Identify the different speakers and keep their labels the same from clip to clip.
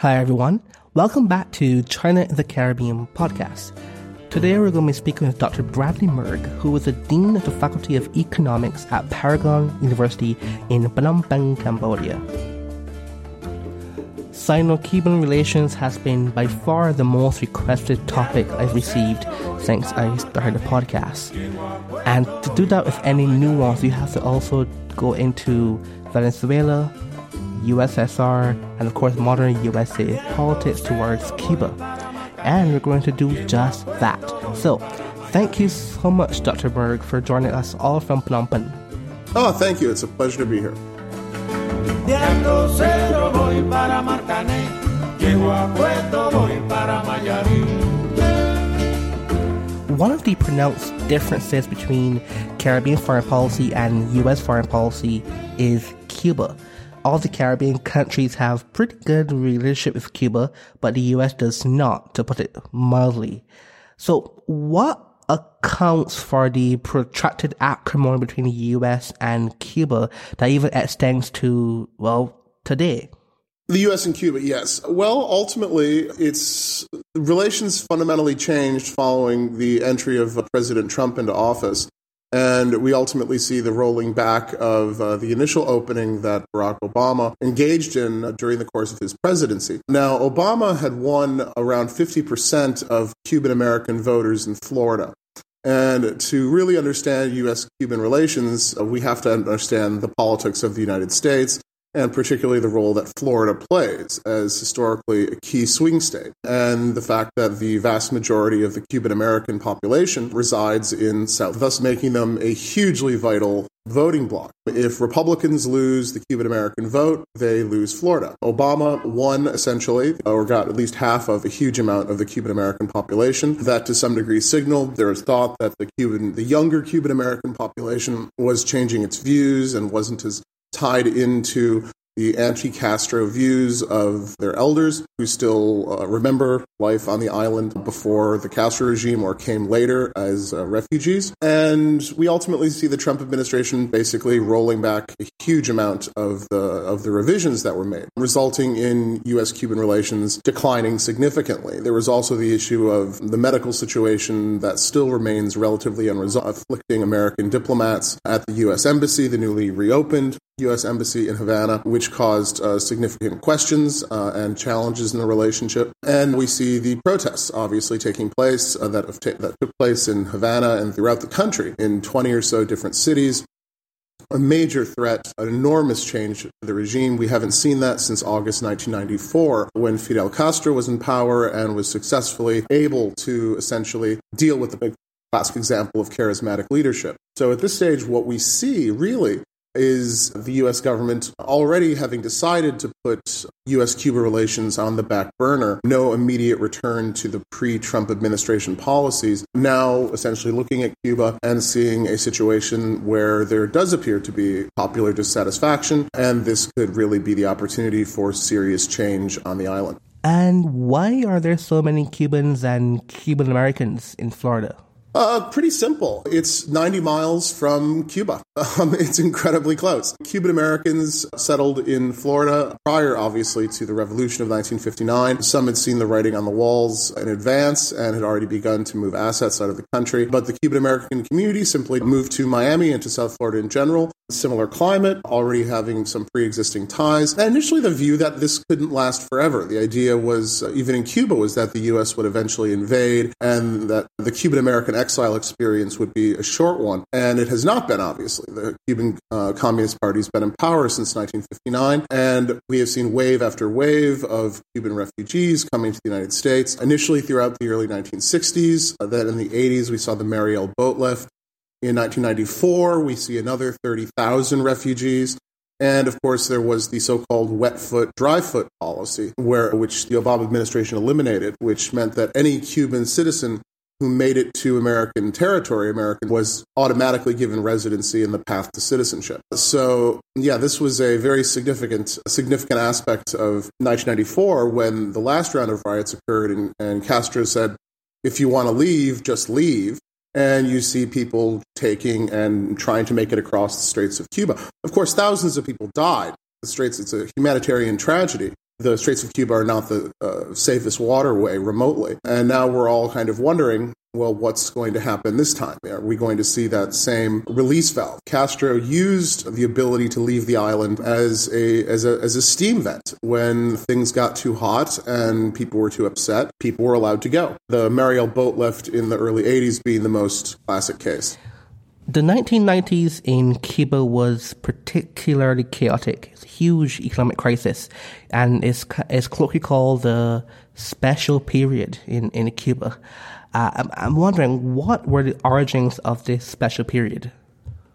Speaker 1: Hi, everyone. Welcome back to China in the Caribbean podcast. Today, we're going to be speaking with Dr. Bradley Murg, who is the Dean of the Faculty of Economics at Paragon University in Phnom Penh, Cambodia. Sino-Cuban relations has been by far the most requested topic I've received since I started the podcast. And to do that with any nuance, you have to also go into Venezuela, USSR, and of course modern USA politics towards Cuba. And we're going to do just that. So, thank you so much, Dr. Murg, for joining us all from Phnom Penh.
Speaker 2: Oh, thank you. It's a pleasure to be here.
Speaker 1: One of the pronounced differences between Caribbean foreign policy and US foreign policy is Cuba all the Caribbean countries have pretty good relationship with Cuba, but the US does not, to put it mildly. So what accounts for the protracted acrimony between the US and Cuba that even extends to, well, today?
Speaker 2: The U.S. and Cuba, yes. Well, ultimately, its relations fundamentally changed following the entry of President Trump into office. And we ultimately see the rolling back of uh, the initial opening that Barack Obama engaged in during the course of his presidency. Now, Obama had won around 50% of Cuban American voters in Florida. And to really understand U.S. Cuban relations, uh, we have to understand the politics of the United States and particularly the role that Florida plays as historically a key swing state, and the fact that the vast majority of the Cuban American population resides in South, thus making them a hugely vital voting bloc. If Republicans lose the Cuban American vote, they lose Florida. Obama won essentially, or got at least half of a huge amount of the Cuban American population. That to some degree signaled there is thought that the Cuban, the younger Cuban American population was changing its views and wasn't as tied into the anti Castro views of their elders who still uh, remember life on the island before the Castro regime or came later as uh, refugees. And we ultimately see the Trump administration basically rolling back a huge amount of the, of the revisions that were made, resulting in U.S. Cuban relations declining significantly. There was also the issue of the medical situation that still remains relatively unresolved, afflicting American diplomats at the U.S. Embassy, the newly reopened U.S. Embassy in Havana, which caused uh, significant questions uh, and challenges in the relationship. And we see the protests obviously taking place uh, that, ta- that took place in Havana and throughout the country in 20 or so different cities. A major threat, an enormous change to the regime. We haven't seen that since August 1994 when Fidel Castro was in power and was successfully able to essentially deal with the big classic example of charismatic leadership. So at this stage, what we see really is the US government already having decided to put US Cuba relations on the back burner, no immediate return to the pre Trump administration policies, now essentially looking at Cuba and seeing a situation where there does appear to be popular dissatisfaction, and this could really be the opportunity for serious change on the island.
Speaker 1: And why are there so many Cubans and Cuban Americans in Florida?
Speaker 2: Uh, pretty simple. It's 90 miles from Cuba. Um, it's incredibly close. Cuban Americans settled in Florida prior, obviously, to the revolution of 1959. Some had seen the writing on the walls in advance and had already begun to move assets out of the country. But the Cuban American community simply moved to Miami and to South Florida in general. Similar climate, already having some pre existing ties. And initially, the view that this couldn't last forever. The idea was, uh, even in Cuba, was that the U.S. would eventually invade and that the Cuban American exile experience would be a short one. And it has not been, obviously. The Cuban uh, Communist Party has been in power since 1959, and we have seen wave after wave of Cuban refugees coming to the United States. Initially, throughout the early 1960s, uh, then in the 80s, we saw the Mariel boat lift. In 1994, we see another 30,000 refugees. And of course, there was the so-called wet foot, dry foot policy, where, which the Obama administration eliminated, which meant that any Cuban citizen who made it to American territory, American, was automatically given residency in the path to citizenship. So, yeah, this was a very significant, significant aspect of 1994 when the last round of riots occurred, and, and Castro said, if you want to leave, just leave. And you see people taking and trying to make it across the Straits of Cuba. Of course, thousands of people died. The Straits, it's a humanitarian tragedy. the Straits of Cuba are not the uh, safest waterway remotely. And now we're all kind of wondering well, what's going to happen this time? Are we going to see that same release valve? Castro used the ability to leave the island as a, as a, as a steam vent. When things got too hot and people were too upset, people were allowed to go. The Mariel boat lift in the early 80s being the most classic case.
Speaker 1: The 1990s in Cuba was particularly chaotic. It's a huge economic crisis, and it's, it's colloquially called the special period in, in Cuba. Uh, I'm, I'm wondering what were the origins of this special period?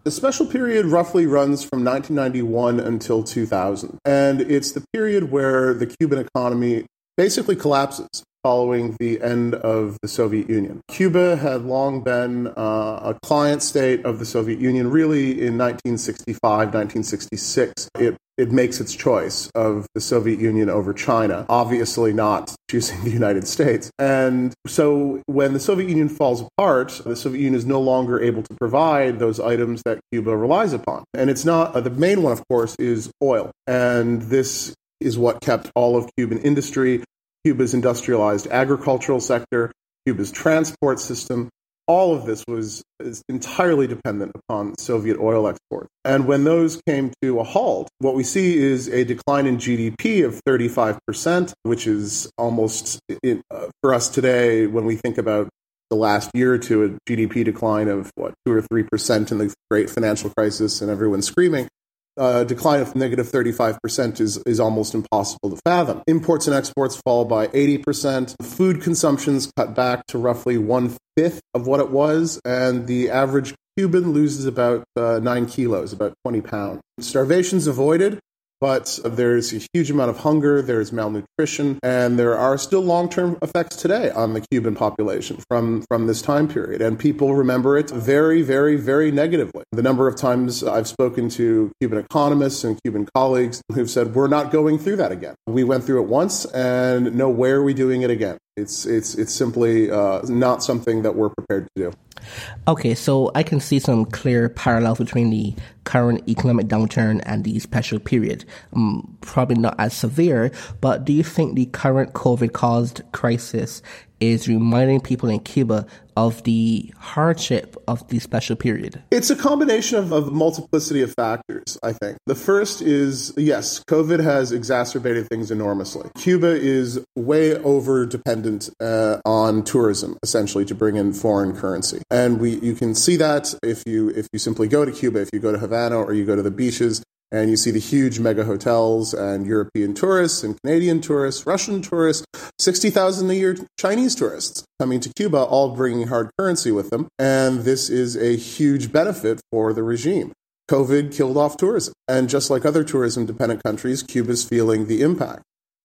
Speaker 2: The special period roughly runs from 1991 until 2000. And it's the period where the Cuban economy basically collapses following the end of the Soviet Union. Cuba had long been uh, a client state of the Soviet Union. Really, in 1965, 1966, it it makes its choice of the Soviet Union over China, obviously not choosing the United States. And so when the Soviet Union falls apart, the Soviet Union is no longer able to provide those items that Cuba relies upon. And it's not, uh, the main one, of course, is oil. And this is what kept all of Cuban industry, Cuba's industrialized agricultural sector, Cuba's transport system, all of this was entirely dependent upon Soviet oil exports. And when those came to a halt, what we see is a decline in GDP of 35%, which is almost, in, uh, for us today, when we think about the last year or two, a GDP decline of what, 2 or 3% in the great financial crisis and everyone screaming a decline of negative 35% is, is almost impossible to fathom. Imports and exports fall by 80%. Food consumption's cut back to roughly one fifth of what it was, and the average Cuban loses about uh, nine kilos, about 20 pounds. Starvation's avoided, but there's a huge amount of hunger, there's malnutrition, and there are still long term effects today on the Cuban population from, from this time period. And people remember it very, very, very negatively. The number of times I've spoken to Cuban economists and Cuban colleagues who've said, We're not going through that again. We went through it once, and no, where are we doing it again? It's, it's, it's simply uh, not something that we're prepared to do.
Speaker 1: Okay, so I can see some clear parallels between the current economic downturn and the special period. Um, probably not as severe, but do you think the current COVID caused crisis is reminding people in Cuba of the hardship of the special period?
Speaker 2: It's a combination of, of multiplicity of factors, I think. The first is yes, COVID has exacerbated things enormously. Cuba is way over dependent uh, on tourism, essentially, to bring in foreign currency. And we you can see that if you if you simply go to Cuba, if you go to Havana or you go to the beaches, and you see the huge mega hotels and European tourists and Canadian tourists, Russian tourists, 60,000 a year Chinese tourists coming to Cuba, all bringing hard currency with them. And this is a huge benefit for the regime. COVID killed off tourism. And just like other tourism dependent countries, Cuba's feeling the impact.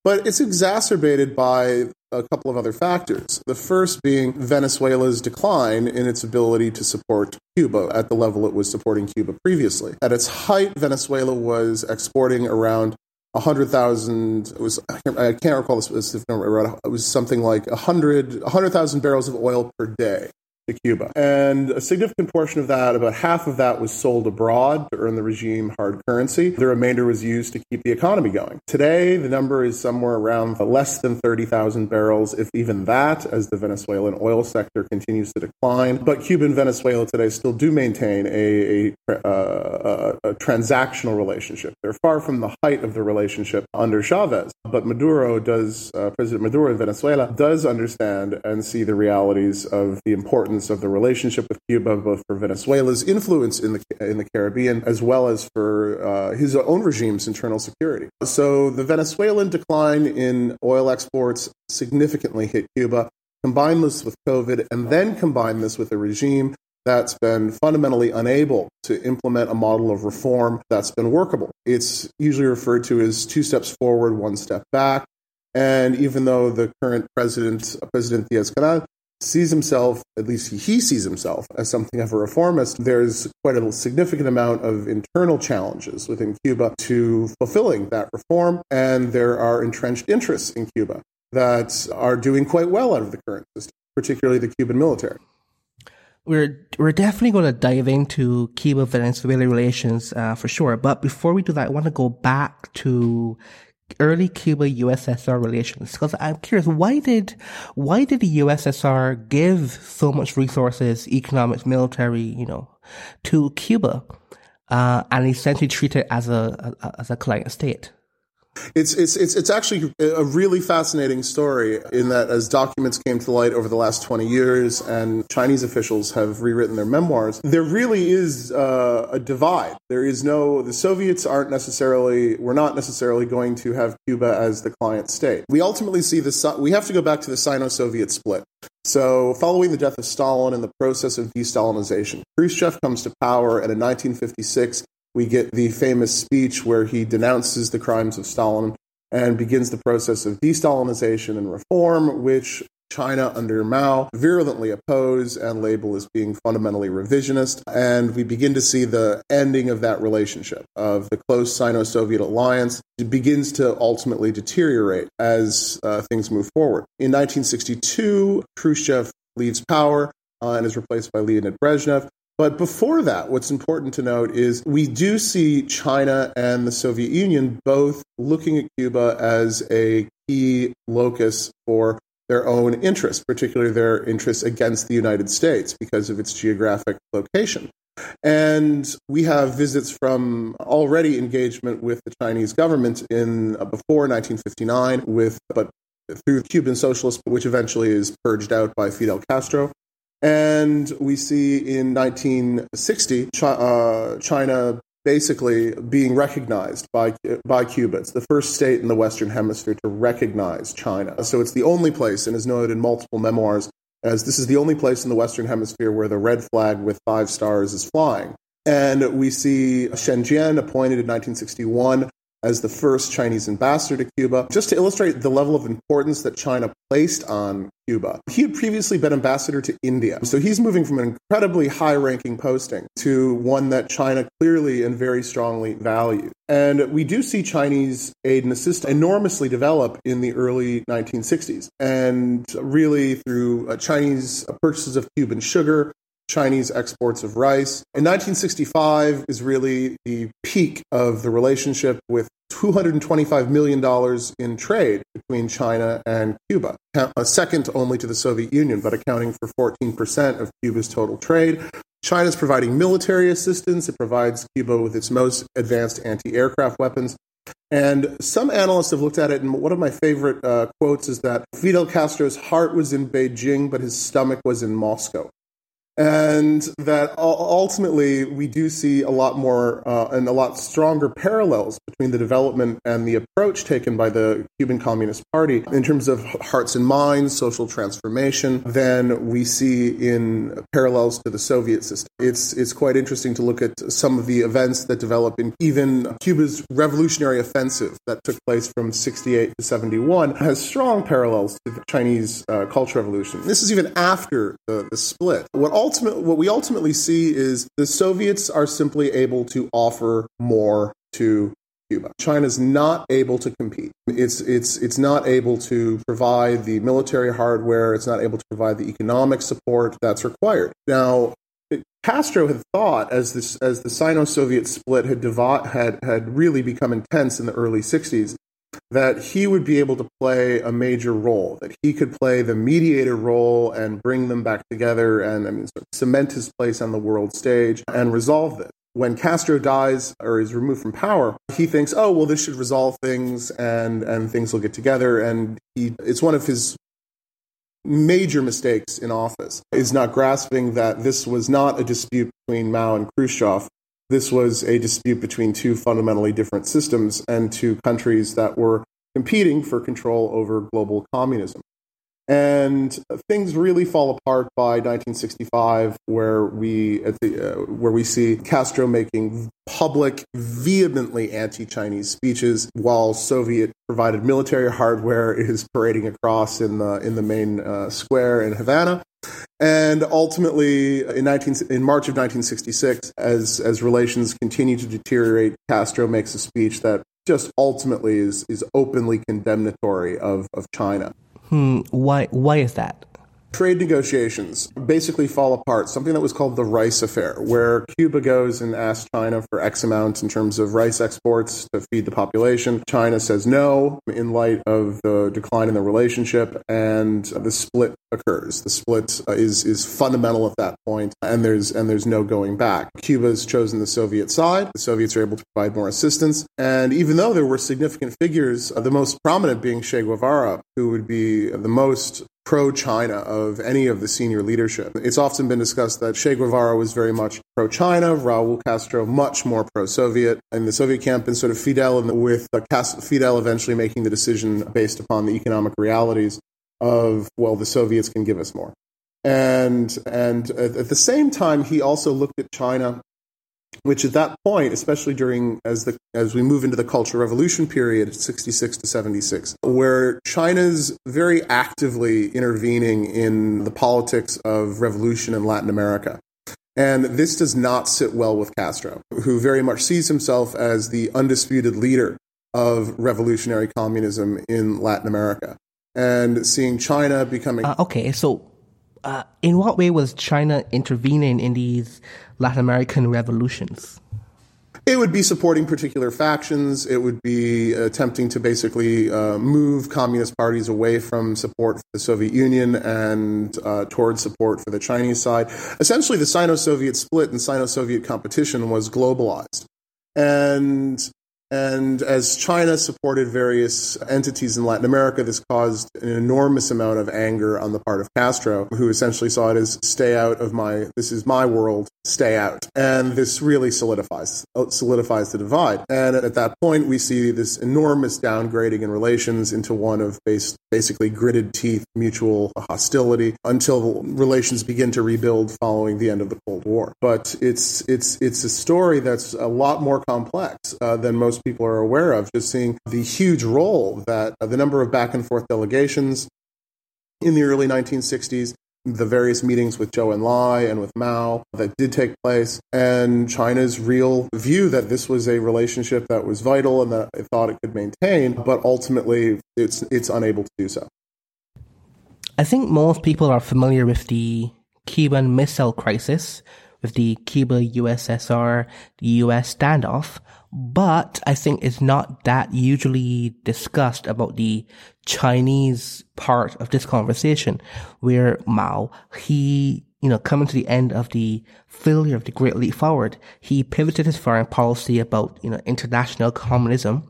Speaker 2: But it's exacerbated by a couple of other factors. The first being Venezuela's decline in its ability to support Cuba at the level it was supporting Cuba previously. At its height, Venezuela was exporting around 100,000, it was, I can't, recall the specific number, it was something like 100, 100,000 barrels of oil per day to Cuba. And a significant portion of that, about half of that, was sold abroad to earn the regime hard currency. The remainder was used to keep the economy going. Today, the number is somewhere around less than 30,000 barrels, if even that, as the Venezuelan oil sector continues to decline. But Cuba and Venezuela today still do maintain a, a, a, a transactional relationship. They're far from the height of the relationship under Chavez. But Maduro does, uh, President Maduro in Venezuela does understand and see the realities of the importance importance of the relationship with Cuba, both for Venezuela's influence in the in the Caribbean as well as for uh, his own regime's internal security. So the Venezuelan decline in oil exports significantly hit Cuba. Combine this with COVID, and then combine this with a regime that's been fundamentally unable to implement a model of reform that's been workable. It's usually referred to as two steps forward, one step back. And even though the current president, President Diaz Canel, sees himself, at least he sees himself, as something of a reformist, there's quite a significant amount of internal challenges within Cuba to fulfilling that reform. And there are entrenched interests in Cuba that are doing quite well out of the current system, particularly the Cuban military.
Speaker 1: We're we're definitely going to dive into Cuba Venezuela relations uh, for sure. But before we do that, I want to go back to early Cuba USSR relations because I'm curious why did why did the USSR give so much resources, economics, military, you know, to Cuba, uh, and essentially treat it as a, a as a client state?
Speaker 2: It's, it's, it's, it's actually a really fascinating story in that as documents came to light over the last 20 years and Chinese officials have rewritten their memoirs, there really is uh, a divide. There is no, the Soviets aren't necessarily, we're not necessarily going to have Cuba as the client state. We ultimately see this, we have to go back to the Sino Soviet split. So, following the death of Stalin and the process of de Stalinization, Khrushchev comes to power, and in 1956, we get the famous speech where he denounces the crimes of Stalin and begins the process of de-Stalinization and reform, which China under Mao virulently oppose and label as being fundamentally revisionist. And we begin to see the ending of that relationship, of the close Sino Soviet alliance. It begins to ultimately deteriorate as uh, things move forward. In 1962, Khrushchev leaves power uh, and is replaced by Leonid Brezhnev. But before that, what's important to note is we do see China and the Soviet Union both looking at Cuba as a key locus for their own interests, particularly their interests against the United States because of its geographic location. And we have visits from already engagement with the Chinese government in uh, before 1959 with but through Cuban socialists, which eventually is purged out by Fidel Castro. And we see in 1960 uh, China basically being recognized by, by Cuba. It's the first state in the Western Hemisphere to recognize China. So it's the only place, and is noted in multiple memoirs, as this is the only place in the Western Hemisphere where the red flag with five stars is flying. And we see Shen Jian appointed in 1961 as the first Chinese ambassador to Cuba, just to illustrate the level of importance that China placed on Cuba. He had previously been ambassador to India, so he's moving from an incredibly high ranking posting to one that China clearly and very strongly valued. And we do see Chinese aid and assistance enormously develop in the early 1960s. And really, through uh, Chinese purchases of Cuban sugar, Chinese exports of rice. In 1965 is really the peak of the relationship with $225 million in trade between China and Cuba, second only to the Soviet Union, but accounting for 14% of Cuba's total trade. China is providing military assistance. It provides Cuba with its most advanced anti aircraft weapons. And some analysts have looked at it, and one of my favorite uh, quotes is that Fidel Castro's heart was in Beijing, but his stomach was in Moscow and that ultimately we do see a lot more uh, and a lot stronger parallels between the development and the approach taken by the Cuban Communist Party in terms of hearts and minds, social transformation, than we see in parallels to the Soviet system. It's it's quite interesting to look at some of the events that develop in even Cuba's revolutionary offensive that took place from 68 to 71 has strong parallels to the Chinese uh, Cultural Revolution. This is even after the, the split. What all ultimate, what we ultimately see is the Soviets are simply able to offer more to Cuba. China's not able to compete. It's, it's, it's not able to provide the military hardware. It's not able to provide the economic support that's required. Now, Castro had thought, as this as the Sino-Soviet split had, devi- had had really become intense in the early '60s, that he would be able to play a major role, that he could play the mediator role and bring them back together and I mean, sort of cement his place on the world stage and resolve this. When Castro dies or is removed from power, he thinks, "Oh, well, this should resolve things, and and things will get together." And he, it's one of his major mistakes in office is not grasping that this was not a dispute between Mao and Khrushchev, this was a dispute between two fundamentally different systems and two countries that were competing for control over global communism. And things really fall apart by 1965, where we at the, uh, where we see Castro making public, vehemently anti-Chinese speeches, while Soviet provided military hardware is parading across in the in the main uh, square in Havana. And ultimately, in, 19, in March of 1966, as, as relations continue to deteriorate, Castro makes a speech that just ultimately is, is openly condemnatory of, of China.
Speaker 1: Hmm, why, why is that?
Speaker 2: Trade negotiations basically fall apart. Something that was called the rice affair, where Cuba goes and asks China for X amount in terms of rice exports to feed the population. China says no in light of the decline in the relationship, and the split occurs. The split uh, is is fundamental at that point, and there's and there's no going back. Cuba's chosen the Soviet side. The Soviets are able to provide more assistance, and even though there were significant figures, uh, the most prominent being Che Guevara, who would be the most pro China of any of the senior leadership. It's often been discussed that Che Guevara was very much pro China, Raul Castro much more pro Soviet, in the Soviet camp, and sort of Fidel, with Fidel eventually making the decision based upon the economic realities of, well, the Soviets can give us more. And, and at the same time, he also looked at China which at that point, especially during as the as we move into the Cultural Revolution period, 66 to 76, where China's very actively intervening in the politics of revolution in Latin America. And this does not sit well with Castro, who very much sees himself as the undisputed leader of revolutionary communism in Latin America. And seeing China becoming.
Speaker 1: Uh, okay, so uh, in what way was China intervening in these Latin American revolutions?
Speaker 2: It would be supporting particular factions. It would be attempting to basically uh, move communist parties away from support for the Soviet Union and uh, towards support for the Chinese side. Essentially, the Sino Soviet split and Sino Soviet competition was globalized. And and as China supported various entities in Latin America, this caused an enormous amount of anger on the part of Castro, who essentially saw it as stay out of my, this is my world, stay out. And this really solidifies, solidifies the divide. And at that point, we see this enormous downgrading in relations into one of base, basically gritted teeth, mutual hostility until relations begin to rebuild following the end of the Cold War. But it's, it's, it's a story that's a lot more complex uh, than most most people are aware of, just seeing the huge role that uh, the number of back and forth delegations in the early 1960s, the various meetings with Zhou Enlai and with Mao that did take place, and China's real view that this was a relationship that was vital and that it thought it could maintain, but ultimately it's it's unable to do so.
Speaker 1: I think most people are familiar with the Cuban Missile Crisis, with the Cuba USSR US standoff, but I think it's not that usually discussed about the Chinese part of this conversation where Mao, he, you know, coming to the end of the failure of the Great Leap Forward, he pivoted his foreign policy about, you know, international communism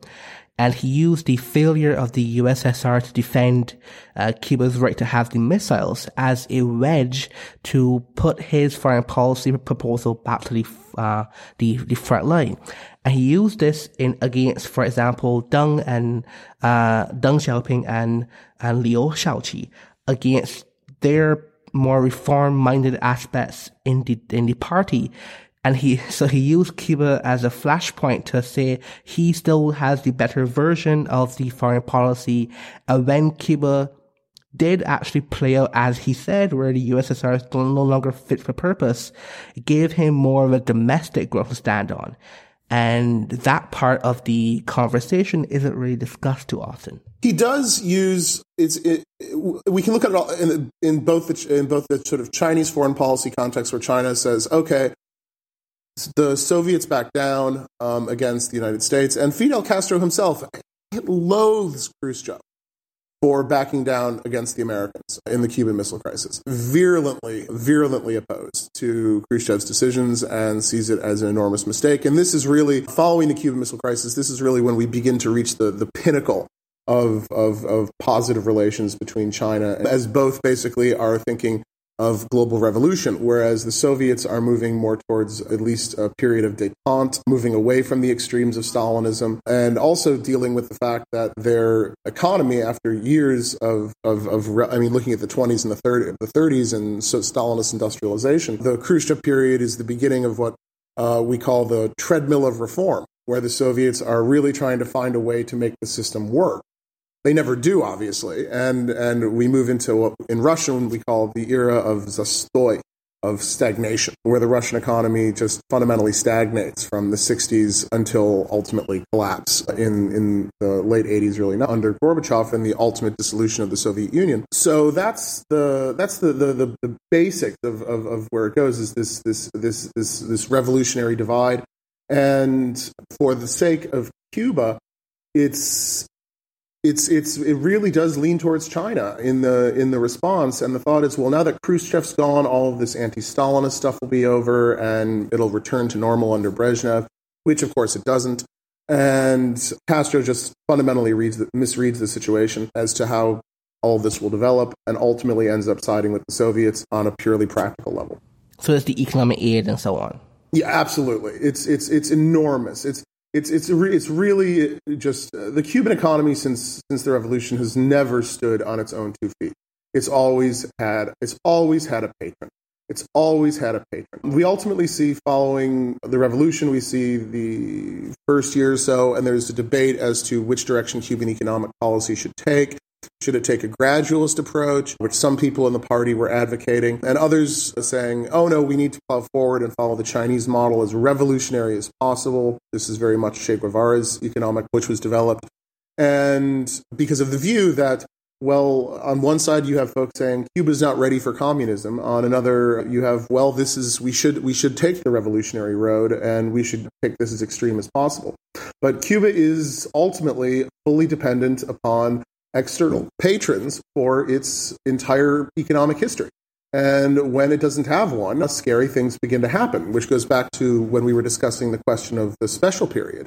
Speaker 1: and he used the failure of the USSR to defend uh, Cuba's right to have the missiles as a wedge to put his foreign policy proposal back to the uh, the, the front line. And he used this in against, for example, Deng and uh, Deng Xiaoping and and Liu Shaoqi against their more reform-minded aspects in the in the party and he, so he used Cuba as a flashpoint to say he still has the better version of the foreign policy. And when Cuba did actually play out as he said, where the USSR is no longer fit for purpose, it gave him more of a domestic ground to stand on. And that part of the conversation isn't really discussed too often.
Speaker 2: He does use it's. It, we can look at it all in, in both the in both the sort of Chinese foreign policy context, where China says, "Okay, the Soviets back down um, against the United States, and Fidel Castro himself loathes Khrushchev for backing down against the Americans in the Cuban Missile Crisis. Virulently, virulently opposed to Khrushchev's decisions and sees it as an enormous mistake. And this is really, following the Cuban Missile Crisis, this is really when we begin to reach the, the pinnacle of, of, of positive relations between China, as both basically are thinking of global revolution, whereas the Soviets are moving more towards at least a period of detente, moving away from the extremes of Stalinism, and also dealing with the fact that their economy, after years of, of, of I mean, looking at the 20s and the, 30, the 30s and so Stalinist industrialization, the Khrushchev period is the beginning of what uh, we call the treadmill of reform, where the Soviets are really trying to find a way to make the system work. They never do, obviously, and and we move into what in Russian we call the era of zastoy, of stagnation, where the Russian economy just fundamentally stagnates from the 60s until ultimately collapse in, in the late 80s, really under Gorbachev and the ultimate dissolution of the Soviet Union. So that's the that's the the, the, the basics of, of, of where it goes is this this this this this revolutionary divide. And for the sake of Cuba, it's it's it's it really does lean towards China in the in the response, and the thought is, well, now that Khrushchev's gone, all of this anti-Stalinist stuff will be over, and it'll return to normal under Brezhnev, which of course it doesn't. And Castro just fundamentally reads the, misreads the situation as to how all of this will develop, and ultimately ends up siding with the Soviets on a purely practical level.
Speaker 1: So it's the economic aid and so on.
Speaker 2: Yeah, absolutely. It's it's it's enormous. It's it's it's it's really just uh, the Cuban economy since since the revolution has never stood on its own two feet. It's always had it's always had a patron. It's always had a patron. We ultimately see following the revolution, we see the first year or so, and there's a debate as to which direction Cuban economic policy should take. Should it take a gradualist approach, which some people in the party were advocating, and others saying, oh no, we need to plow forward and follow the Chinese model as revolutionary as possible? This is very much Che Guevara's economic, which was developed. And because of the view that, well, on one side you have folks saying Cuba's not ready for communism. On another, you have, well, this is we should we should take the revolutionary road and we should take this as extreme as possible. But Cuba is ultimately fully dependent upon external patrons for its entire economic history. And when it doesn't have one, scary things begin to happen, which goes back to when we were discussing the question of the special period.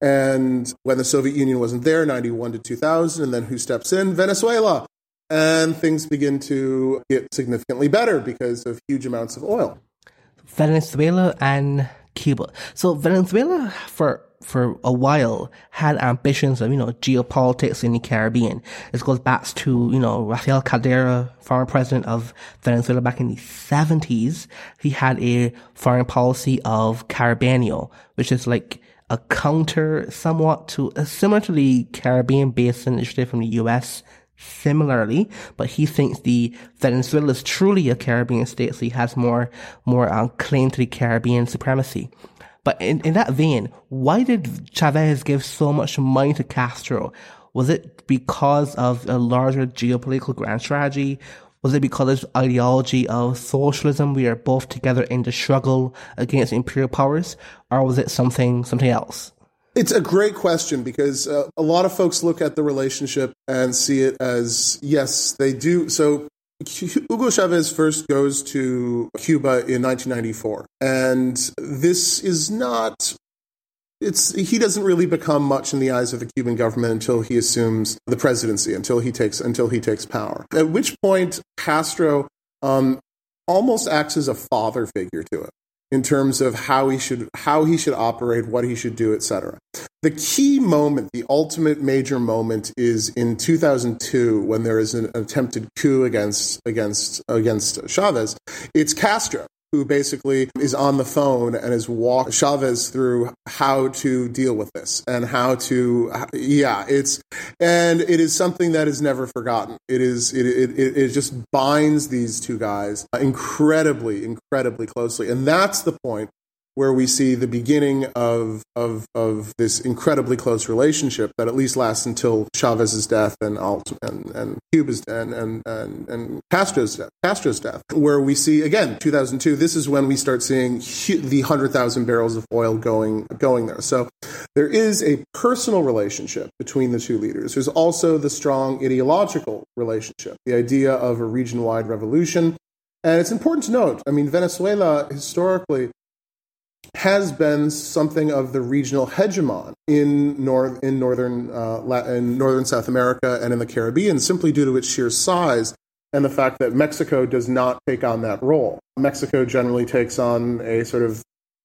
Speaker 2: And when the Soviet Union wasn't there, 91 to 2000, and then who steps in? Venezuela. And things begin to get significantly better because of huge amounts of oil.
Speaker 1: Venezuela and Cuba. So Venezuela, for for a while had ambitions of, you know, geopolitics in the Caribbean. This goes back to, you know, Rafael Caldera, former president of Venezuela back in the 70s. He had a foreign policy of Caribenio, which is like a counter somewhat to, uh, similar to the Caribbean Basin Initiative from the US, similarly, but he thinks the Venezuela is truly a Caribbean state, so he has more, more um, claim to the Caribbean supremacy. But in, in that vein, why did Chavez give so much money to Castro? Was it because of a larger geopolitical grand strategy? Was it because of ideology of socialism? We are both together in the struggle against imperial powers, or was it something something else?
Speaker 2: It's a great question because uh, a lot of folks look at the relationship and see it as yes, they do. So Hugo Chavez first goes to Cuba in 1994, and this is not. It's he doesn't really become much in the eyes of the Cuban government until he assumes the presidency, until he takes until he takes power. At which point Castro um, almost acts as a father figure to it in terms of how he should how he should operate, what he should do, etc. The key moment, the ultimate major moment, is in 2002 when there is an attempted coup against against against Chavez. It's Castro who basically is on the phone and is walk Chavez through how to deal with this and how to yeah it's and it is something that is never forgotten. It is it it, it just binds these two guys incredibly incredibly closely. And that's the point where we see the beginning of, of, of this incredibly close relationship that at least lasts until Chavez's death and Alt and, and Cuba's and, and, and, and Castro's death, Castro's death, where we see again 2002. This is when we start seeing the hundred thousand barrels of oil going going there. So there is a personal relationship between the two leaders. There's also the strong ideological relationship, the idea of a region wide revolution. And it's important to note, I mean, Venezuela historically has been something of the regional hegemon in north in northern uh, northern South America and in the Caribbean, simply due to its sheer size and the fact that Mexico does not take on that role. Mexico generally takes on a sort of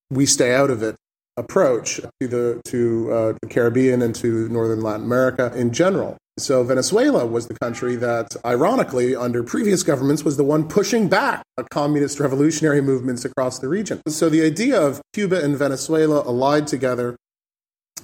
Speaker 2: we stay out of it approach to the to uh, the Caribbean and to northern Latin America in general. So Venezuela was the country that, ironically, under previous governments, was the one pushing back communist revolutionary movements across the region. So the idea of Cuba and Venezuela allied together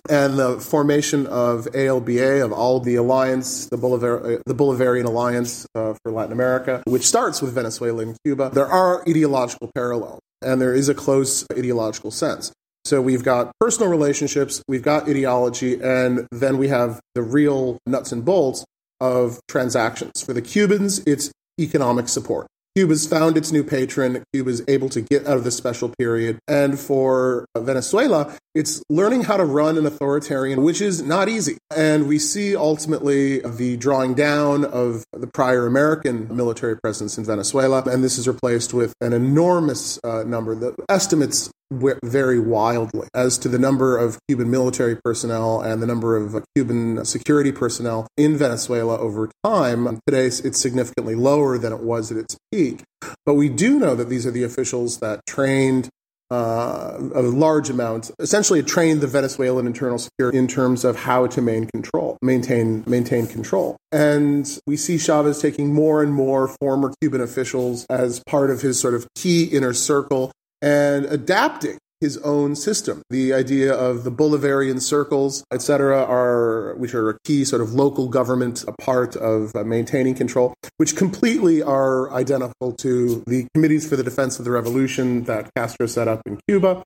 Speaker 2: and the formation of ALBA, of all the alliance, the, Bolivar- uh, the Bolivarian Alliance uh, for Latin America, which starts with Venezuela and Cuba, there are ideological parallels, and there is a close ideological sense. So we've got personal relationships, we've got ideology, and then we have the real nuts and bolts of transactions. For the Cubans, it's economic support. Cuba's found its new patron. Cuba's able to get out of the special period. And for Venezuela, it's learning how to run an authoritarian, which is not easy. And we see ultimately the drawing down of the prior American military presence in Venezuela. And this is replaced with an enormous uh, number. The estimates vary wildly as to the number of Cuban military personnel and the number of Cuban security personnel in Venezuela over time. Today, it's significantly lower than it was at its peak. But we do know that these are the officials that trained uh, a large amount, essentially trained the Venezuelan internal security in terms of how to maintain control, maintain maintain control. And we see Chavez taking more and more former Cuban officials as part of his sort of key inner circle and adapting his own system. The idea of the Bolivarian circles, et cetera, are, which are a key sort of local government, a part of uh, maintaining control, which completely are identical to the committees for the defense of the revolution that Castro set up in Cuba.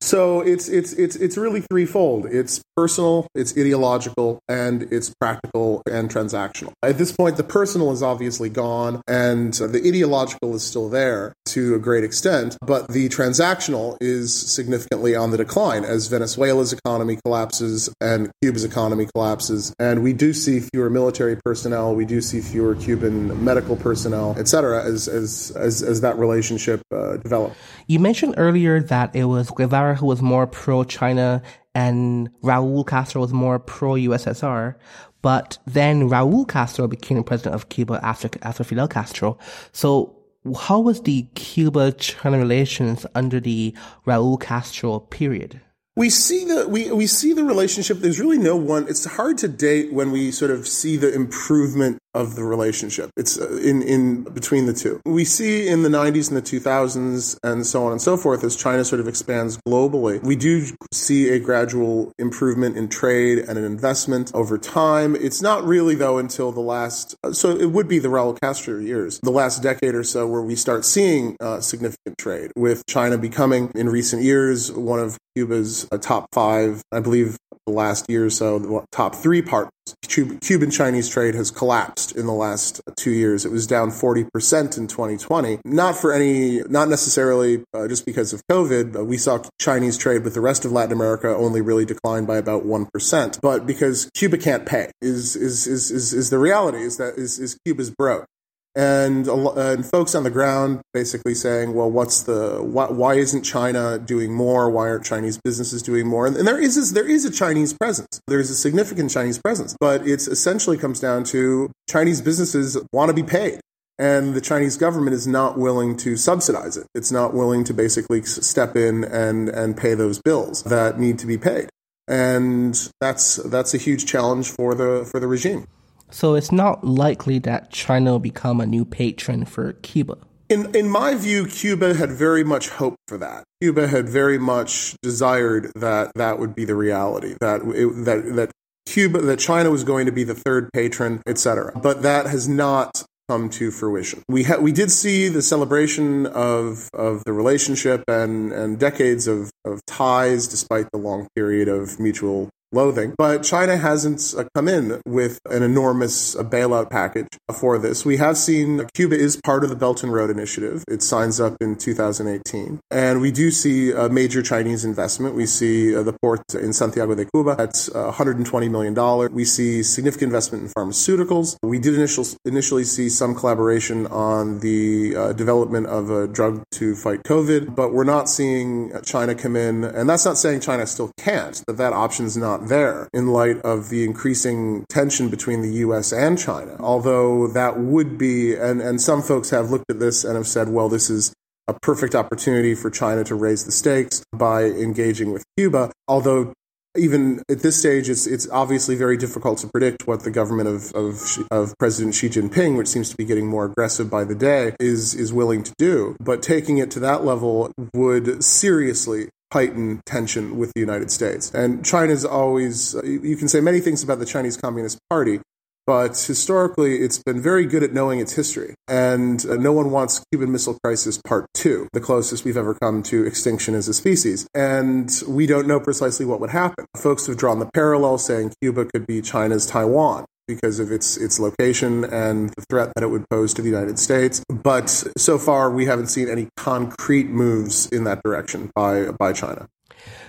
Speaker 2: So it's it's it's it's really threefold. It's personal, it's ideological, and it's practical and transactional. At this point, the personal is obviously gone, and the ideological is still there to a great extent, but the transactional is significantly on the decline as Venezuela's economy collapses and Cuba's economy collapses, and we do see fewer military personnel, we do see fewer Cuban medical personnel, etc. As as as as that relationship uh, develops.
Speaker 1: You mentioned earlier that it was Guevara who was more pro China and Raul Castro was more pro USSR. But then Raul Castro became president of Cuba after, after Fidel Castro. So how was the Cuba China relations under the Raul Castro period?
Speaker 2: We see the we, we see the relationship. There's really no one. It's hard to date when we sort of see the improvement of the relationship. It's uh, in in between the two. We see in the 90s and the 2000s and so on and so forth as China sort of expands globally. We do see a gradual improvement in trade and in investment over time. It's not really though until the last so it would be the Raul Castro years, the last decade or so where we start seeing uh, significant trade with China becoming in recent years one of Cuba's uh, top 5, I believe the last year or so, the top three partners. Cuban Chinese trade has collapsed in the last two years. It was down 40% in 2020. Not for any, not necessarily uh, just because of COVID. we saw Chinese trade with the rest of Latin America only really decline by about 1%. But because Cuba can't pay is, is, is, is, is the reality is that is, is Cuba's broke and and folks on the ground basically saying, well, what's the why, why isn't China doing more? Why aren't Chinese businesses doing more? And, there is there is a Chinese presence. There's a significant Chinese presence, but it's essentially comes down to Chinese businesses want to be paid. And the Chinese government is not willing to subsidize it. It's not willing to basically step in and, and pay those bills that need to be paid. And that's that's a huge challenge for the for the regime.
Speaker 1: So it's not likely that China will become a new patron for Cuba.
Speaker 2: In, in my view, Cuba had very much hoped for that. Cuba had very much desired that that would be the reality, that, it, that, that Cuba, that China was going to be the third patron, etc. But that has not come to fruition. We ha- we did see the celebration of of the relationship and and decades of of ties, despite the long period of mutual loathing. But China hasn't uh, come in with an enormous uh, bailout package for this. We have seen Cuba is part of the Belt and Road Initiative. It signs up in 2018. And we do see a major Chinese investment. We see uh, the port in Santiago de Cuba at $120 million. We see significant investment in pharmaceuticals. We did initial, initially see some collaboration on the uh, development of a drug to fight COVID, but we're not seeing China come in. And that's not saying China still can't, that that option's not there in light of the increasing tension between the US and China. Although that would be, and, and some folks have looked at this and have said, well, this is a perfect opportunity for China to raise the stakes by engaging with Cuba. Although even at this stage, it's it's obviously very difficult to predict what the government of, of of President Xi Jinping, which seems to be getting more aggressive by the day, is is willing to do. But taking it to that level would seriously heighten tension with the United States. And China's always, you can say many things about the Chinese Communist Party, but historically it's been very good at knowing its history. And uh, no one wants Cuban Missile Crisis Part 2, the closest we've ever come to extinction as a species. And we don't know precisely what would happen. Folks have drawn the parallel saying Cuba could be China's Taiwan because of its its location and the threat that it would pose to the United States. But so far, we haven't seen any concrete moves in that direction by by China.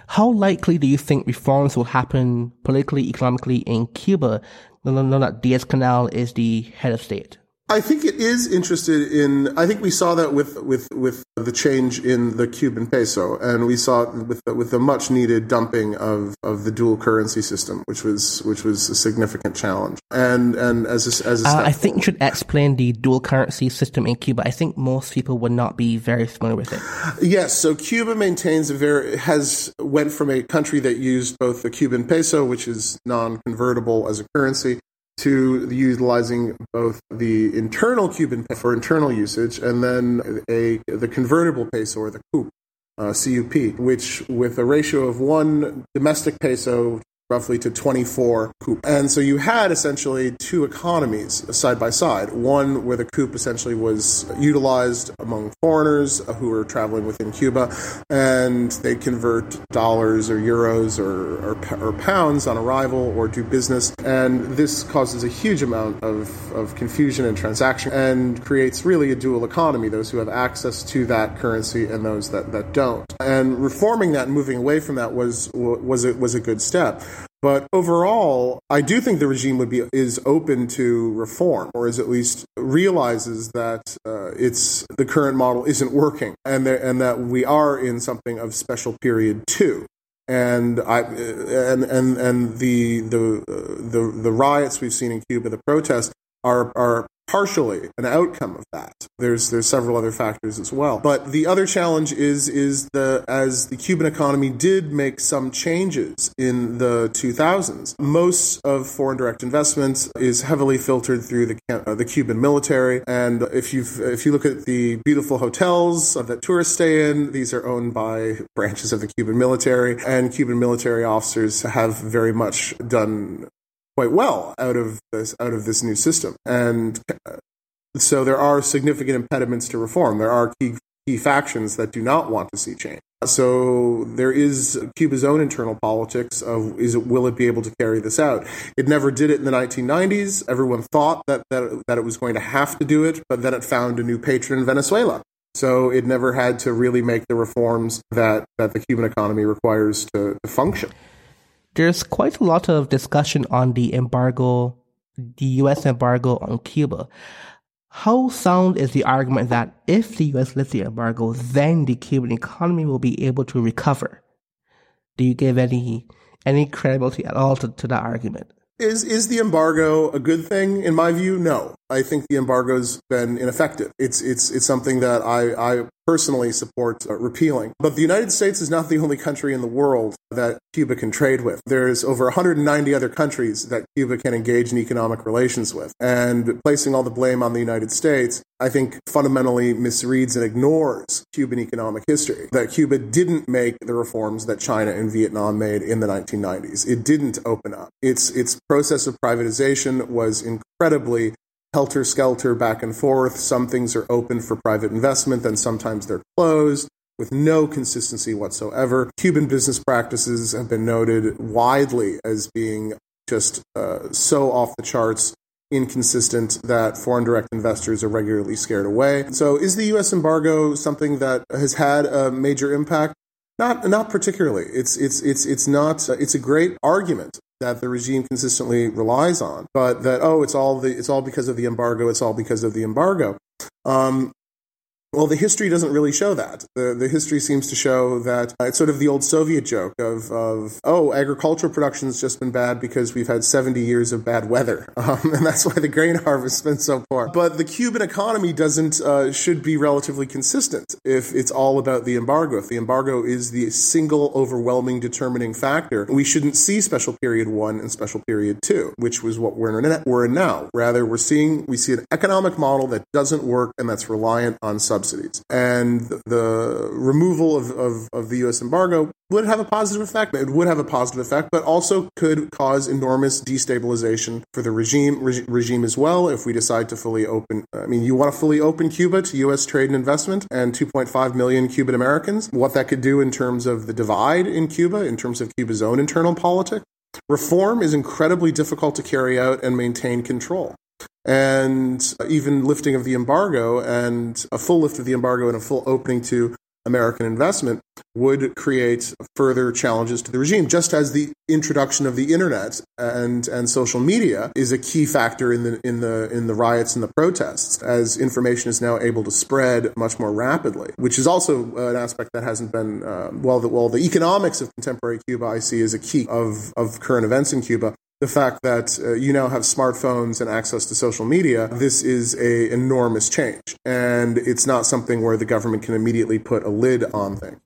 Speaker 1: How likely do you think reforms will happen politically, economically in Cuba now that Diaz Canel is the head of state?
Speaker 2: I think it is interested in. I think we saw that with with with the change in the Cuban peso, and we saw it with the, with the much needed dumping of, of the dual currency system, which was which was a significant challenge. And and as a, as a
Speaker 1: uh, I think you should explain the dual currency system in Cuba. I think most people would not be very familiar with it.
Speaker 2: Yes, so Cuba maintains a very has went from a country that used both the Cuban peso, which is non convertible as a currency, to utilizing both the internal Cuban for internal usage and then a the convertible peso or the CUP, uh, CUP, which with a ratio of one domestic peso roughly to 24 CUP. And so you had essentially two economies side by side. One where the CUP essentially was utilized among foreigners who were traveling within Cuba, and they convert dollars or euros or, or, or pounds on arrival or do business. And this causes a huge amount of, of confusion and transaction and creates really a dual economy, those who have access to that currency and those that, that don't. And reforming that and moving away from that was, was, a, was a good step. But overall, I do think the regime would be is open to reform, or is at least realizes that uh, it's the current model isn't working, and there, and that we are in something of special period two. And I and and and the the the the riots we've seen in Cuba, the protests are are partially an outcome of that. There's there's several other factors as well. But the other challenge is is the as the Cuban economy did make some changes in the 2000s. Most of foreign direct investment is heavily filtered through the uh, the Cuban military, and if you if you look at the beautiful hotels that tourists stay in, these are owned by branches of the Cuban military, and Cuban military officers have very much done quite well out of this out of this new system. And uh, so there are significant impediments to reform. There are key key factions that do not want to see change. So there is Cuba's own internal politics of is it will it be able to carry this out? It never did it in the 1990s. Everyone thought that that, that it was going to have to do it, but then it found a new patron in Venezuela. So it never had to really make the reforms that, that the Cuban economy requires to, to function
Speaker 1: there's quite a lot of discussion on the embargo, the U.S. embargo on Cuba. How sound is the argument that if the U.S. lifts the embargo, then the Cuban economy will be able to recover? Do you give any any credibility at all to, to that argument?
Speaker 2: Is is the embargo a good thing? In my view, no. I think the embargo's been ineffective. It's it's it's something that I, I personally support uh, repealing. But the United States is not the only country in the world that Cuba can trade with. There's over 190 other countries that Cuba can engage in economic relations with. And placing all the blame on the United States, I think fundamentally misreads and ignores Cuban economic history. That Cuba didn't make the reforms that China and Vietnam made in the 1990s. It didn't open up. Its its process of privatization was incredibly helter skelter back and forth. Some things are open for private investment, then sometimes they're closed with no consistency whatsoever. Cuban business practices have been noted widely as being just uh, so off the charts inconsistent that foreign direct investors are regularly scared away. So is the US embargo something that has had a major impact? Not not particularly. It's it's it's it's not it's a great argument that the regime consistently relies on, but that oh, it's all the it's all because of the embargo. It's all because of the embargo. Um, well, the history doesn't really show that. The, the history seems to show that uh, it's sort of the old Soviet joke of, of oh, agricultural production's just been bad because we've had 70 years of bad weather. Um, and that's why the grain harvest's been so poor. But the Cuban economy doesn't, uh, should be relatively consistent if it's all about the embargo. If the embargo is the single overwhelming determining factor, we shouldn't see special period one and special period two, which was what we're in, we're in now. Rather, we're seeing, we see an economic model that doesn't work and that's reliant on sub subsidies. And the removal of, of, of, the U.S. embargo would have a positive effect. It would have a positive effect, but also could cause enormous destabilization for the regime re- regime as well if we decide to fully open. I mean, you want to fully open Cuba to U.S. trade and investment and 2.5 million Cuban Americans. What that could do in terms of the divide in Cuba, in terms of Cuba's own internal politics. Reform is incredibly difficult to carry out and maintain control and even lifting of the embargo and a full lift of the embargo and a full opening to American investment would create further challenges to the regime, just as the introduction of the internet and, and social media is a key factor in the, in, the, in the riots and the protests, as information is now able to spread much more rapidly, which is also an aspect that hasn't been, uh, well, the, well, the economics of contemporary Cuba I see as a key of, of current events in Cuba the fact that uh, you now have smartphones and access to social media, this is a enormous change, and it's not something where the government can immediately put a lid on things.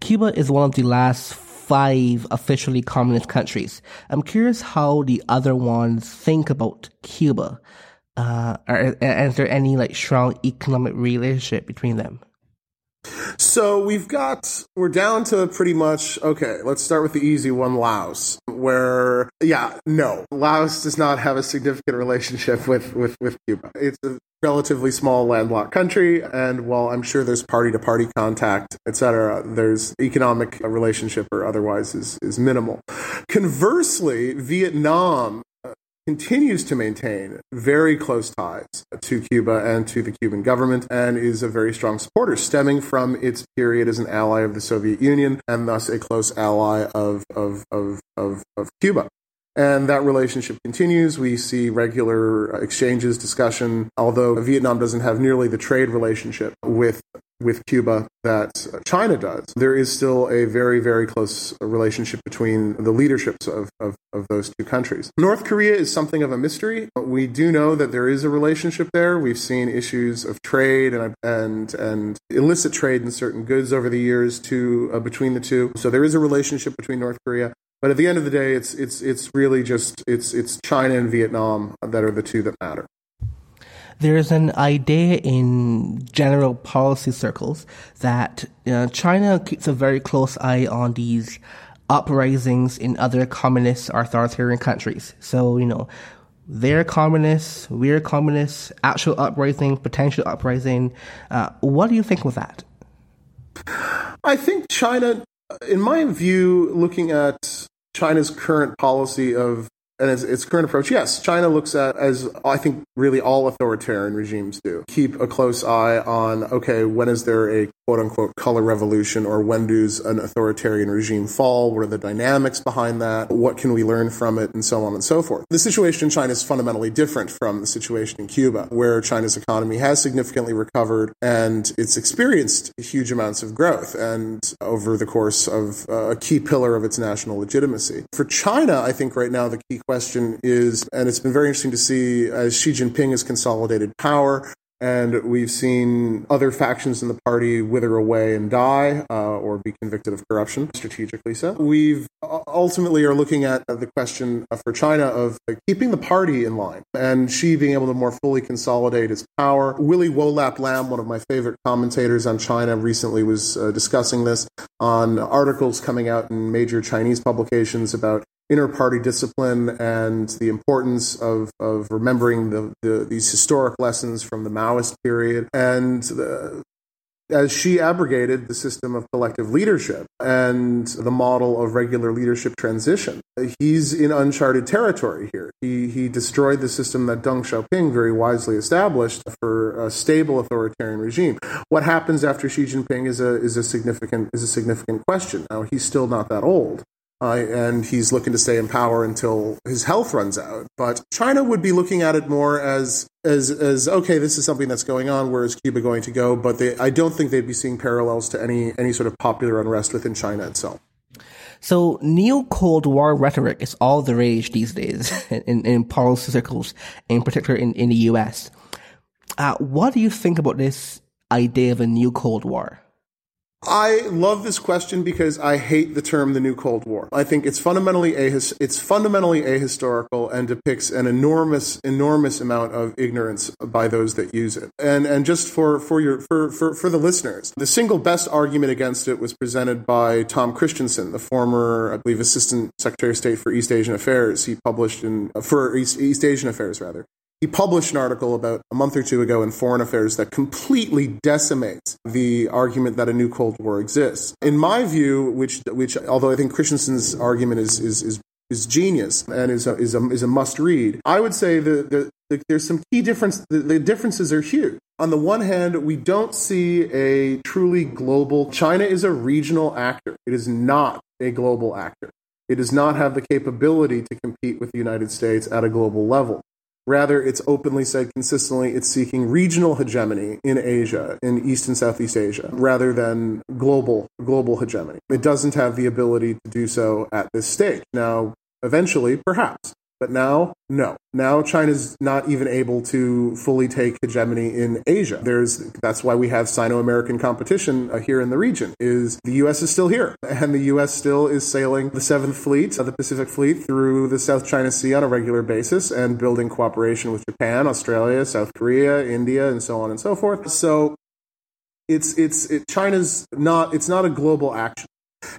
Speaker 1: Cuba is one of the last five officially communist countries. I'm curious how the other ones think about Cuba. Uh, are, is there any like strong economic relationship between them?
Speaker 2: So we've got, we're down to pretty much, okay, let's start with the easy one, Laos, where, yeah, no, Laos does not have a significant relationship with, with, with Cuba. It's a relatively small landlocked country, and while I'm sure there's party to party contact, etc., there's economic relationship or otherwise is, is minimal. Conversely, Vietnam continues to maintain very close ties to Cuba and to the Cuban government and is a very strong supporter, stemming from its period as an ally of the Soviet Union and thus a close ally of, of, of, of, of Cuba. And that relationship continues. We see regular exchanges, discussion, although Vietnam doesn't have nearly the trade relationship with with Cuba that China does. There is still a very, very close relationship between the leaderships of, of, of, those two countries. North Korea is something of a mystery. We do know that there is a relationship there. We've seen issues of trade and, and, and illicit trade in certain goods over the years to, uh, between the two. So there is a relationship between North Korea but at the end of the day, it's it's it's really just it's it's China and Vietnam that are the two that matter.
Speaker 1: There's an idea in general policy circles that uh, China keeps a very close eye on these uprisings in other communist authoritarian countries. So you know, they're communists, we're communists, actual uprising, potential uprising. Uh, what do you think with that?
Speaker 2: I think China, in my view, looking at China's current policy of and its, its, current approach, yes, China looks at, as I think really all authoritarian regimes do, keep a close eye on, okay, when is there a quote unquote color revolution or when does an authoritarian regime fall? What are the dynamics behind that? What can we learn from it? And so on and so forth. The situation in China is fundamentally different from the situation in Cuba, where China's economy has significantly recovered and it's experienced huge amounts of growth and over the course of uh, a key pillar of its national legitimacy. For China, I think right now the key question is, and it's been very interesting to see as Xi Jinping has consolidated power, and we've seen other factions in the party wither away and die uh, or be convicted of corruption, strategically so. We've uh, ultimately are looking at uh, the question for China of keeping the party in line and Xi being able to more fully consolidate its power. Willy Wo-Lap Lam, one of my favorite commentators on China, recently was uh, discussing this on articles coming out in major Chinese publications about inter-party discipline and the importance of, of remembering the, the, these historic lessons from the Maoist period. And the, as Xi abrogated the system of collective leadership and the model of regular leadership transition, he's in uncharted territory here. He, he destroyed the system that Deng Xiaoping very wisely established for a stable authoritarian regime. What happens after Xi Jinping is a, is a, significant, is a significant question. Now, he's still not that old uh, and he's looking to stay in power until his health runs out. But China would be looking at it more as as as okay, this is something that's going on. Where is Cuba going to go? But they, I don't think they'd be seeing parallels to any any sort of popular unrest within China itself.
Speaker 1: So neo Cold War rhetoric is all the rage these days in, in policy circles, in particular in, in the US. Uh, what do you think about this idea of a new Cold War?
Speaker 2: I love this question because I hate the term the new Cold War. I think it's fundamentally ahis- it's fundamentally ahistorical and depicts an enormous enormous amount of ignorance by those that use it. And and just for for your for for, for the listeners, the single best argument against it was presented by Tom Christensen, the former I believe assistant secretary of state for East Asian affairs. He published in for East, East Asian affairs rather. He published an article about a month or two ago in Foreign Affairs that completely decimates the argument that a new Cold War exists. In my view, which, which although I think Christensen's argument is, is, is is genius and is a, is a, is a must read. I would say that the, the, there's some key difference. The, the differences are huge. On the one hand, we don't see a truly global. China is a regional actor. It is not a global actor. It does not have the capability to compete with the United States at a global level. Rather, it's openly said consistently it's seeking regional hegemony in Asia, in East and Southeast Asia, rather than global global hegemony. It doesn't have the ability to do so at this stage. Now, eventually, perhaps, but now, no. Now China's not even able to fully take hegemony in Asia. There's that's why we have Sino-American competition uh, here in the region. Is the U.S. is still here, and the U.S. still is sailing the Seventh Fleet, uh, the Pacific Fleet, through the South China Sea on a regular basis, and building cooperation with Japan, Australia, South Korea, India, and so on and so forth. So it's it's it, China's not it's not a global action.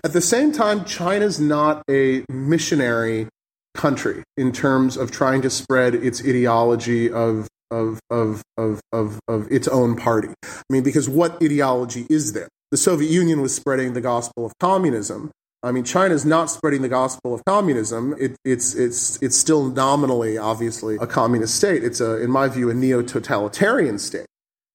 Speaker 2: At the same time, China's not a missionary country in terms of trying to spread its ideology of of, of, of, of, of its own party. I mean, because what ideology is there? The Soviet Union was spreading the gospel of communism. I mean, China is not spreading the gospel of communism. It, it's, it's, it's still nominally, obviously, a communist state. It's, a, in my view, a neo totalitarian state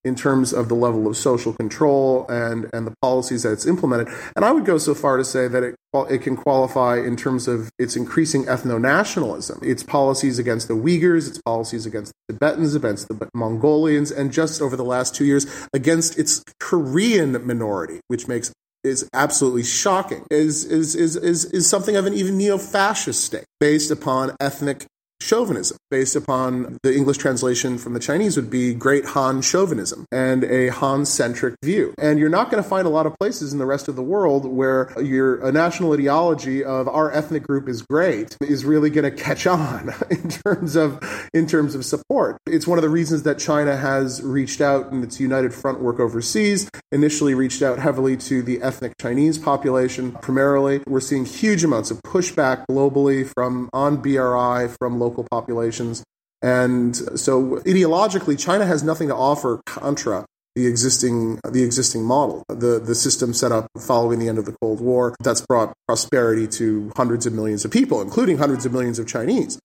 Speaker 2: in terms of the level of social control and, and the policies that it's implemented. And I would go so far to say that it, it can qualify in terms of its increasing ethno nationalism, its policies against the Uyghurs, its policies against the Tibetans, against the Mongolians, and just over the last two years against its Korean minority, which makes is absolutely shocking, is, is, is, is, is something of an even neo fascist state based upon ethnic chauvinism, based upon the English translation from the Chinese would be great Han chauvinism and a Han centric view. And you're not going to find a lot of places in the rest of the world where your a national ideology of our ethnic group is great is really going to catch on in terms of in terms of support. It's one of the reasons that China has reached out in its United Front work overseas, initially reached out heavily to the ethnic Chinese population primarily. We're seeing huge amounts of pushback globally from on BRI from local populations. And so ideologically, China has nothing to offer contra the existing the existing model, the the system set up following the end of the Cold War that's brought prosperity to hundreds of millions of people, including hundreds of millions of Chinese.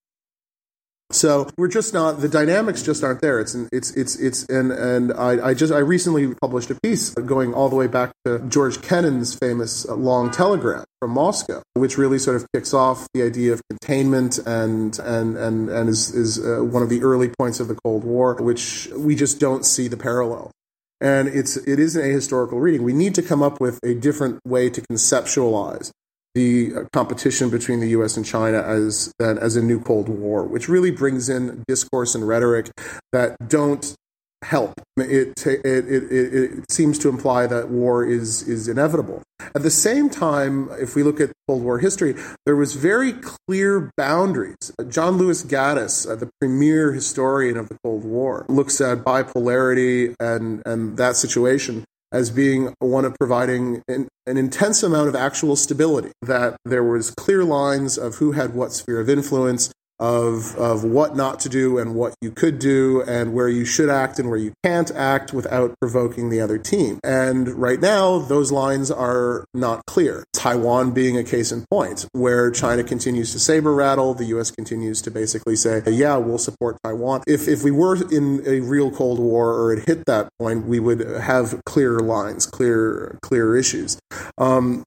Speaker 2: So we're just not the dynamics just aren't there. It's it's it's it's and and I, I just I recently published a piece going all the way back to George Kennan's famous uh, long telegram from Moscow, which really sort of kicks off the idea of containment and and and and is is uh, one of the early points of the Cold War, which we just don't see the parallel. And it's it is an ahistorical reading. We need to come up with a different way to conceptualize the competition between the U.S. and China as as a new Cold War, which really brings in discourse and rhetoric that don't help. It, it, it, it, seems to imply that war is, is inevitable. At the same time, if we look at Cold War history, there was very clear boundaries. John Lewis Gaddis, uh, the premier historian of the Cold War, looks at bipolarity and, and that situation as being one of providing an, an, intense amount of actual stability, that there was clear lines of who had what sphere of influence, of, of what not to do and what you could do and where you should act and where you can't act without provoking the other team. And right now, those lines are not clear. Taiwan being a case in point, where China continues to saber rattle, the U.S. continues to basically say, yeah, we'll support Taiwan. If, if we were in a real Cold War or it hit that point, we would have clearer lines, clear, clearer issues. Um,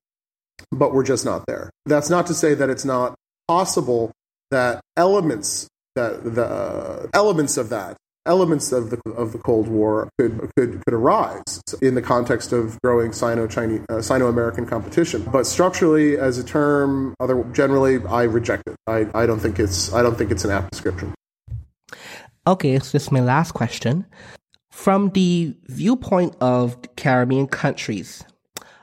Speaker 2: but we're just not there. That's not to say that it's not possible that elements that the uh, elements of that elements of the of the Cold War could could could arise in the context of growing Sino-Chinese uh, Sino-American competition. But structurally, as a term, other generally, I reject it. I, I don't think it's I don't think it's an apt description.
Speaker 1: Okay, so this is my last question. From the viewpoint of Caribbean countries,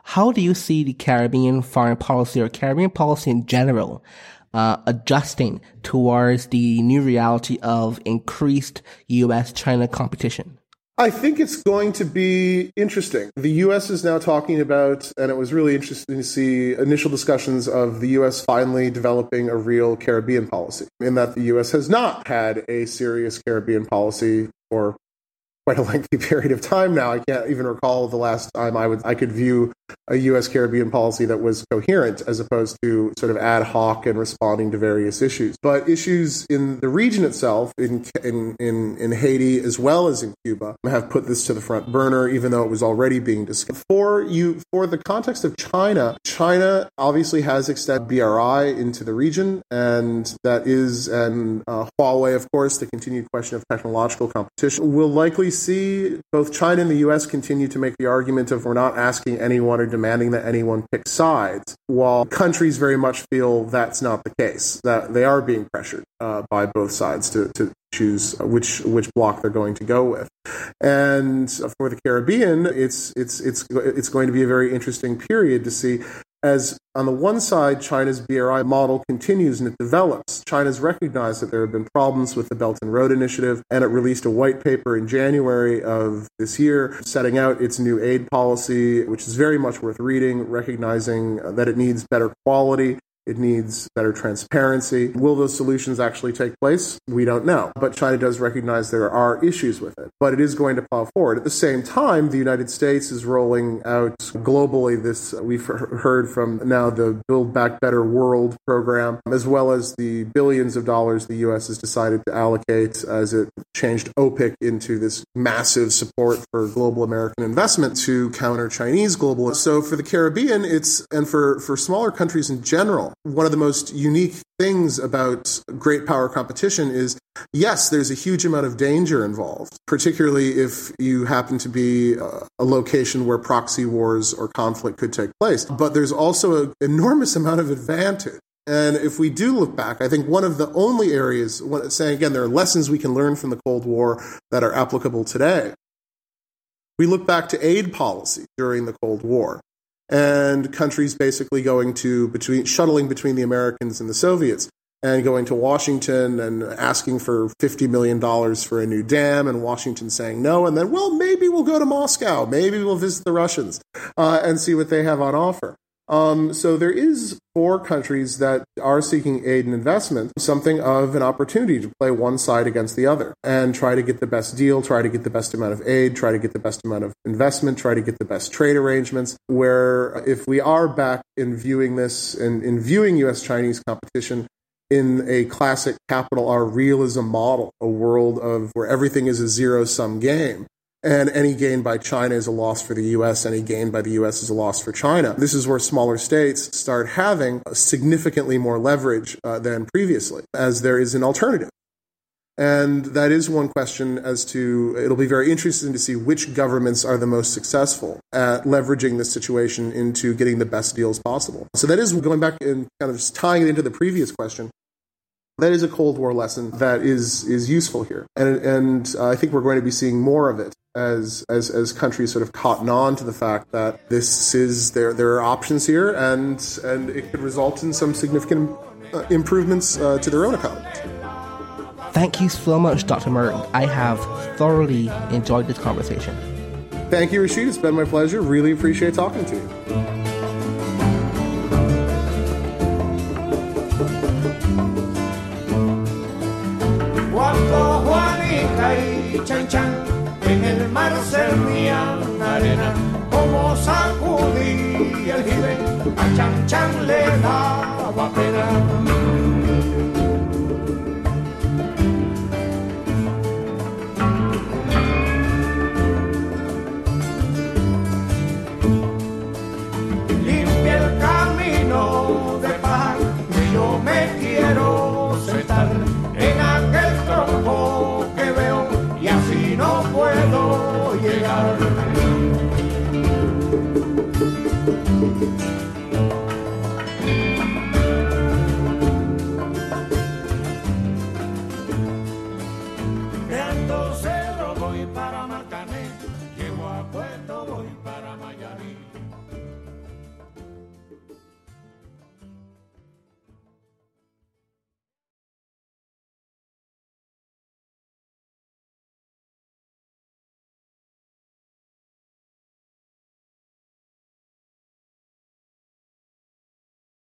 Speaker 1: How do you see the Caribbean foreign policy or Caribbean policy in general uh, adjusting towards the new reality of increased U.S. China competition?
Speaker 2: I think it's going to be interesting. The U.S. is now talking about, and it was really interesting to see initial discussions of the U.S. finally developing a real Caribbean policy, in that the U.S. has not had a serious Caribbean policy for quite a lengthy period of time now. I can't even recall the last time I would I could view a U.S. Caribbean policy that was coherent as opposed to sort of ad hoc and responding to various issues. But issues in the region itself, in in in, in Haiti as well as in Cuba, have put this to the front burner, even though it was already being discussed. For you, for the context of China, China obviously has extended BRI into the region, and that is and uh, Huawei, of course, the continued question of technological competition We'll likely see both China and the U.S. continue to make the argument of we're not asking anyone or demanding that anyone pick sides, while countries very much feel that's not the case, that they are being pressured uh, by both sides to, to choose which which block they're going to go with. And for the Caribbean, it's it's it's it's going to be a very interesting period to see as on the one side, China's BRI model continues and it develops. China's recognized that there have been problems with the Belt and Road Initiative, and it released a white paper in January of this year setting out its new aid policy, which is very much worth reading, recognizing that it needs better quality it needs better transparency. Will those solutions actually take place? We don't know. But China does recognize there are issues with it. But it is going to plow forward. At the same time, the United States is rolling out globally this, we've heard from now the Build Back Better World program, as well as the billions of dollars the U.S. has decided to allocate as it changed OPIC into this massive support for global American investment to counter Chinese globalists. So for the Caribbean, it's, and for, for smaller countries in general, one of the most unique things about great power competition is yes, there's a huge amount of danger involved, particularly if you happen to be uh, a location where proxy wars or conflict could take place. But there's also an enormous amount of advantage. And if we do look back, I think one of the only areas, saying again, there are lessons we can learn from the Cold War that are applicable today. We look back to aid policy during the Cold War and countries basically going to between shuttling between the Americans and the Soviets and going to Washington and asking for $50 million for a new dam, and Washington saying no, and then, well, maybe we'll go to Moscow, maybe we'll visit the Russians uh, and see what they have on offer. Um, so there is for countries that are seeking aid and investment something of an opportunity to play one side against the other and try to get the best deal, try to get the best amount of aid, try to get the best amount of investment, try to get the best trade arrangements. Where if we are back in viewing this and in viewing U.S. Chinese competition in a classic capital R realism model, a world of where everything is a zero sum game and any gain by China is a loss for the US, any gain by the US is a loss for China. This is where smaller states start having significantly more leverage uh, than previously, as there is an alternative. And that is one question as to, it'll be very interesting to see which governments are the most successful at leveraging this situation into getting the best deals possible. So that is going back and kind of tying it into the previous question that is a Cold War lesson that is is useful here, and and uh, I think we're going to be seeing more of it as as as countries sort of cotton on to the fact that this is there there are options here, and and it could result in some significant uh, improvements uh, to their own economies.
Speaker 1: Thank you so much, Dr. Murg. I have thoroughly enjoyed this conversation.
Speaker 2: Thank you, Rasheed. It's been my pleasure. Really appreciate talking to you.
Speaker 3: Mar arena, como sacudía el jibe, a chan chan le daba pena.